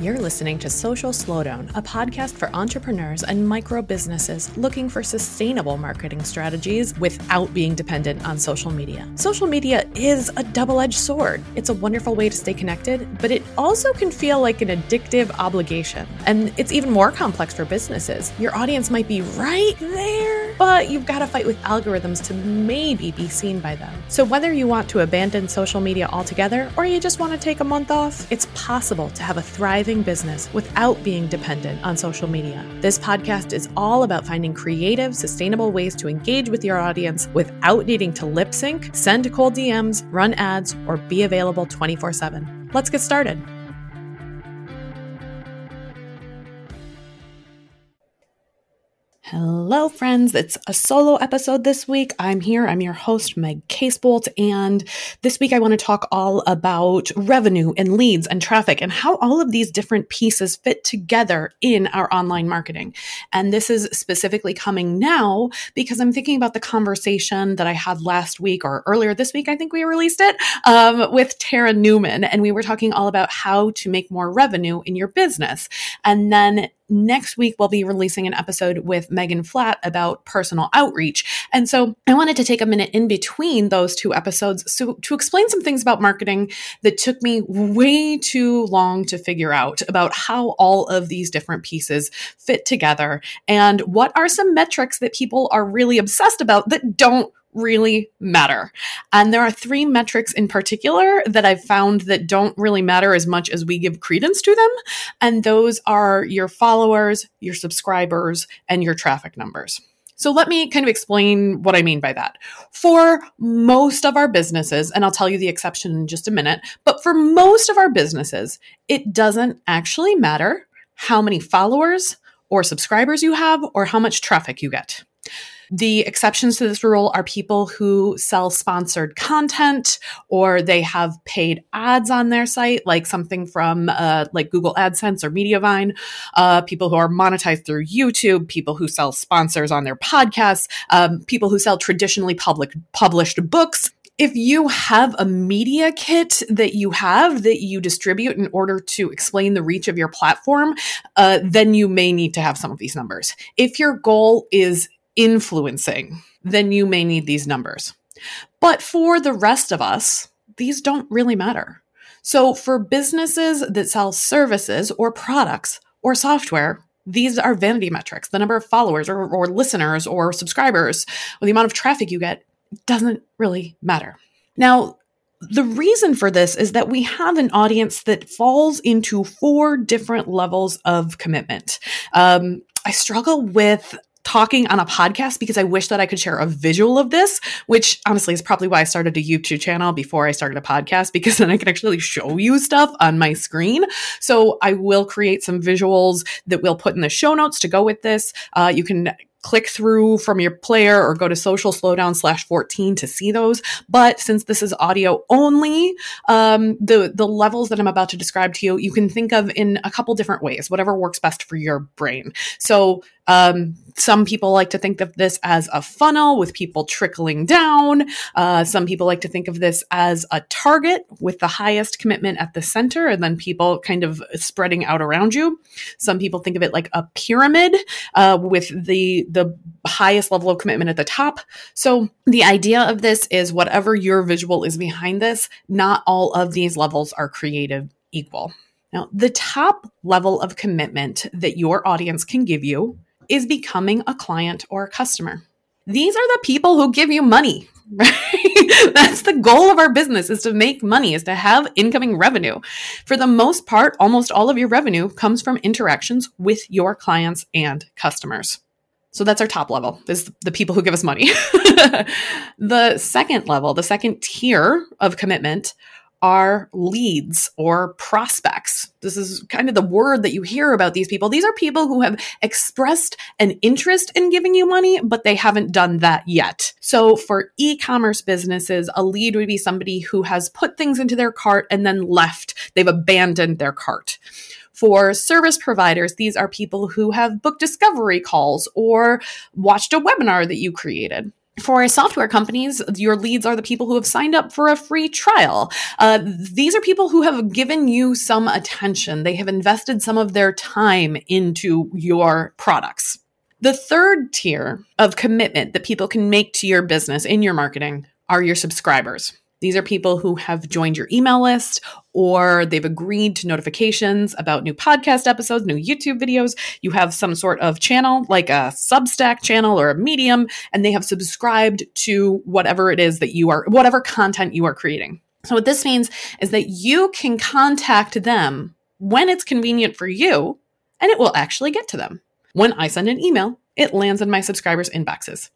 You're listening to Social Slowdown, a podcast for entrepreneurs and micro businesses looking for sustainable marketing strategies without being dependent on social media. Social media is a double edged sword. It's a wonderful way to stay connected, but it also can feel like an addictive obligation. And it's even more complex for businesses. Your audience might be right there, but you've got to fight with algorithms to maybe be seen by them. So, whether you want to abandon social media altogether or you just want to take a month off, it's possible to have a thriving business without being dependent on social media. This podcast is all about finding creative, sustainable ways to engage with your audience without needing to lip sync, send cold DMs, run ads, or be available 24 7. Let's get started. Hello, friends. It's a solo episode this week. I'm here. I'm your host, Meg Casebolt. And this week, I want to talk all about revenue and leads and traffic and how all of these different pieces fit together in our online marketing. And this is specifically coming now because I'm thinking about the conversation that I had last week or earlier this week. I think we released it um, with Tara Newman. And we were talking all about how to make more revenue in your business. And then next week we'll be releasing an episode with Megan Flatt about personal outreach. And so I wanted to take a minute in between those two episodes so to explain some things about marketing that took me way too long to figure out about how all of these different pieces fit together and what are some metrics that people are really obsessed about that don't really matter. And there are three metrics in particular that I've found that don't really matter as much as we give credence to them. And those are your followers, your subscribers, and your traffic numbers. So let me kind of explain what I mean by that. For most of our businesses, and I'll tell you the exception in just a minute, but for most of our businesses, it doesn't actually matter how many followers or subscribers you have or how much traffic you get. The exceptions to this rule are people who sell sponsored content or they have paid ads on their site, like something from uh, like Google AdSense or Mediavine, uh, people who are monetized through YouTube, people who sell sponsors on their podcasts, um, people who sell traditionally public published books if you have a media kit that you have that you distribute in order to explain the reach of your platform, uh, then you may need to have some of these numbers. If your goal is influencing, then you may need these numbers. But for the rest of us, these don't really matter. So for businesses that sell services or products or software, these are vanity metrics. The number of followers or, or listeners or subscribers or the amount of traffic you get doesn't really matter. Now, the reason for this is that we have an audience that falls into four different levels of commitment. Um, I struggle with talking on a podcast because I wish that I could share a visual of this, which honestly is probably why I started a YouTube channel before I started a podcast because then I can actually show you stuff on my screen. So I will create some visuals that we'll put in the show notes to go with this. Uh, you can click through from your player or go to social slowdown slash 14 to see those. But since this is audio only, um, the, the levels that I'm about to describe to you, you can think of in a couple different ways, whatever works best for your brain. So um, some people like to think of this as a funnel with people trickling down. Uh, some people like to think of this as a target with the highest commitment at the center and then people kind of spreading out around you. Some people think of it like a pyramid uh, with the the highest level of commitment at the top. So the idea of this is whatever your visual is behind this, not all of these levels are creative equal. Now, the top level of commitment that your audience can give you is becoming a client or a customer. These are the people who give you money, right? That's the goal of our business is to make money, is to have incoming revenue. For the most part, almost all of your revenue comes from interactions with your clients and customers. So that's our top level, is the people who give us money. the second level, the second tier of commitment are leads or prospects. This is kind of the word that you hear about these people. These are people who have expressed an interest in giving you money, but they haven't done that yet. So for e commerce businesses, a lead would be somebody who has put things into their cart and then left. They've abandoned their cart. For service providers, these are people who have booked discovery calls or watched a webinar that you created For software companies, your leads are the people who have signed up for a free trial. Uh, these are people who have given you some attention. They have invested some of their time into your products. The third tier of commitment that people can make to your business in your marketing are your subscribers. These are people who have joined your email list or they've agreed to notifications about new podcast episodes, new YouTube videos. You have some sort of channel, like a Substack channel or a Medium, and they have subscribed to whatever it is that you are, whatever content you are creating. So, what this means is that you can contact them when it's convenient for you, and it will actually get to them. When I send an email, it lands in my subscribers' inboxes.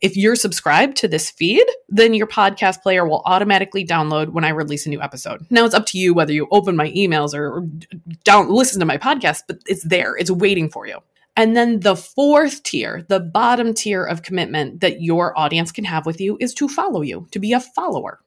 If you're subscribed to this feed, then your podcast player will automatically download when I release a new episode. Now it's up to you whether you open my emails or, don't listen to my podcast, but it's there. It's waiting for you. And then the fourth tier, the bottom tier of commitment that your audience can have with you is to follow you, to be a follower.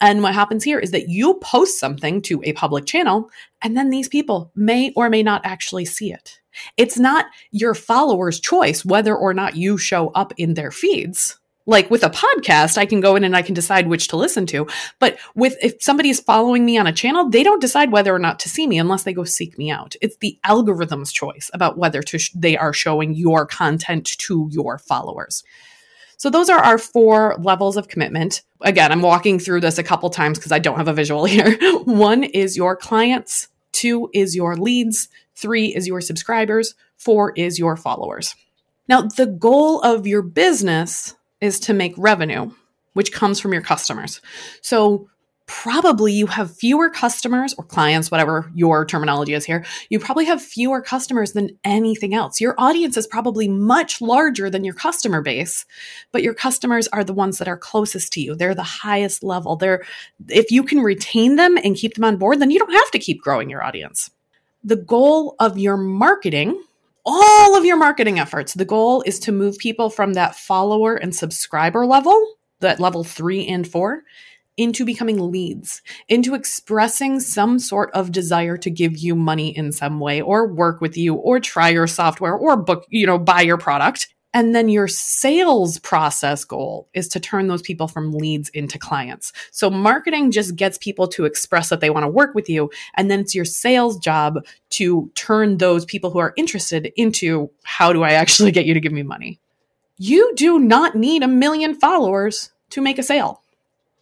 And what happens here is that you post something to a public channel, and then these people may or may not actually see it. It's not your followers' choice whether or not you show up in their feeds. Like with a podcast, I can go in and I can decide which to listen to. But with if somebody is following me on a channel, they don't decide whether or not to see me unless they go seek me out. It's the algorithm's choice about whether to sh- they are showing your content to your followers. So those are our four levels of commitment. Again, I'm walking through this a couple times because I don't have a visual here. One is your clients, two is your leads, Three is your subscribers. Four is your followers. Now, the goal of your business is to make revenue, which comes from your customers. So, probably you have fewer customers or clients, whatever your terminology is here. You probably have fewer customers than anything else. Your audience is probably much larger than your customer base, but your customers are the ones that are closest to you. They're the highest level. They're if you can retain them and keep them on board, then you don't have to keep growing your audience the goal of your marketing, all of your marketing efforts, the goal is to move people from that follower and subscriber level, that level three and four, into becoming leads, into expressing some sort of desire to give you money in some way or work with you or try your software or book, you know, buy your product. And then your sales process goal is to turn those people from leads into clients. So marketing just gets people to express that they want to work with you. And then it's your sales job to turn those people who are interested into how do I actually get you to give me money? You do not need a million followers to make a sale.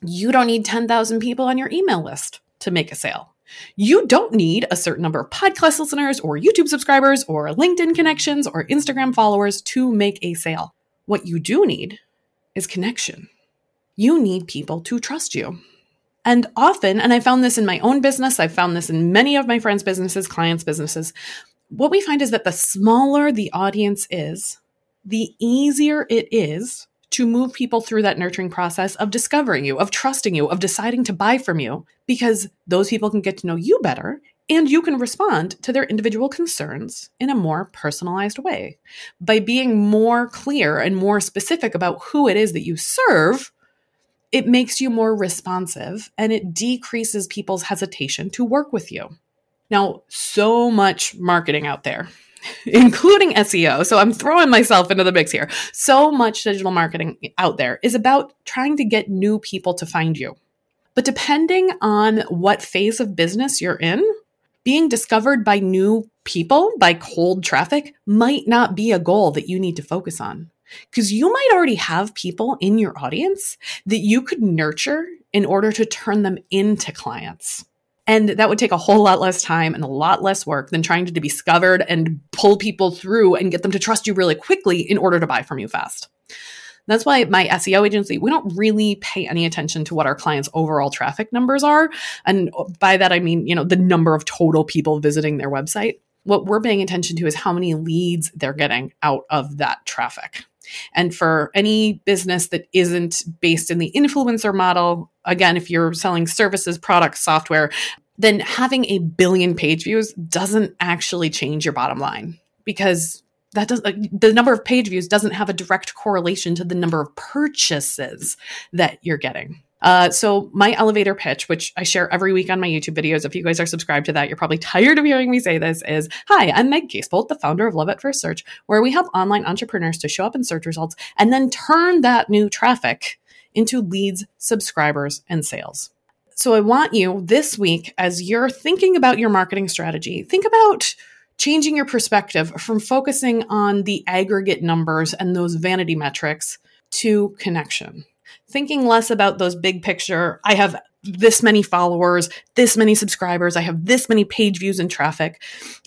You don't need 10,000 people on your email list to make a sale. You don't need a certain number of podcast listeners or YouTube subscribers or LinkedIn connections or Instagram followers to make a sale. What you do need is connection. You need people to trust you. And often, and I found this in my own business, I've found this in many of my friends' businesses, clients' businesses, what we find is that the smaller the audience is, the easier it is to move people through that nurturing process of discovering you, of trusting you, of deciding to buy from you, because those people can get to know you better and you can respond to their individual concerns in a more personalized way. By being more clear and more specific about who it is that you serve, it makes you more responsive and it decreases people's hesitation to work with you. Now, so much marketing out there including SEO. So I'm throwing myself into the mix here. So much digital marketing out there is about trying to get new people to find you. But depending on what phase of business you're in, being discovered by new people, by cold traffic, might not be a goal that you need to focus on. Because you might already have people in your audience that you could nurture in order to turn them into clients. And that would take a whole lot less time and a lot less work than trying to be discovered and pull people through and get them to trust you really quickly in order to buy from you fast. That's why my SEO agency, we don't really pay any attention to what our clients' overall traffic numbers are. And by that, I mean, you know, the number of total people visiting their website. What we're paying attention to is how many leads they're getting out of that traffic. And for any business that isn't based in the influencer model, again, if you're selling services, products, software, then having a billion page views doesn't actually change your bottom line because that does the number of page views doesn't have a direct correlation to the number of purchases that you're getting. Uh, so, my elevator pitch, which I share every week on my YouTube videos, if you guys are subscribed to that, you're probably tired of hearing me say this, is Hi, I'm Meg Casebolt, the founder of Love at First Search, where we help online entrepreneurs to show up in search results and then turn that new traffic into leads, subscribers, and sales. So, I want you this week, as you're thinking about your marketing strategy, think about changing your perspective from focusing on the aggregate numbers and those vanity metrics to connection thinking less about those big picture, I have this many followers, this many subscribers, I have this many page views and traffic,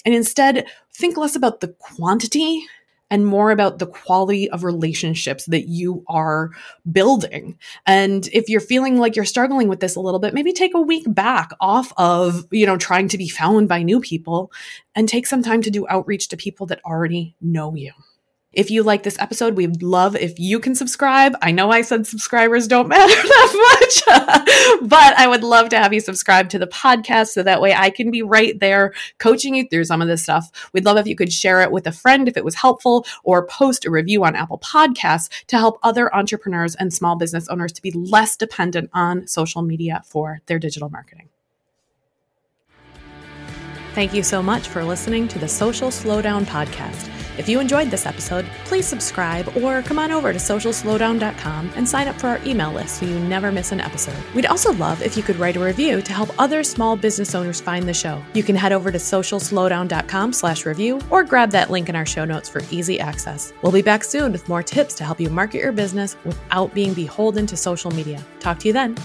and instead think less about the quantity and more about the quality of relationships that you are building. And if you're feeling like you're struggling with this a little bit, maybe take a week back off of, you know, trying to be found by new people and take some time to do outreach to people that already know you. If you like this episode, we'd love if you can subscribe. I know I said subscribers don't matter that much, but I would love to have you subscribe to the podcast so that way I can be right there coaching you through some of this stuff. We'd love if you could share it with a friend if it was helpful or post a review on Apple Podcasts to help other entrepreneurs and small business owners to be less dependent on social media for their digital marketing. Thank you so much for listening to the Social Slowdown Podcast. If you enjoyed this episode, please subscribe or come on over to socialslowdown.com and sign up for our email list so you never miss an episode. We'd also love if you could write a review to help other small business owners find the show. You can head over to socialslowdown.com slash review or grab that link in our show notes for easy access. We'll be back soon with more tips to help you market your business without being beholden to social media. Talk to you then.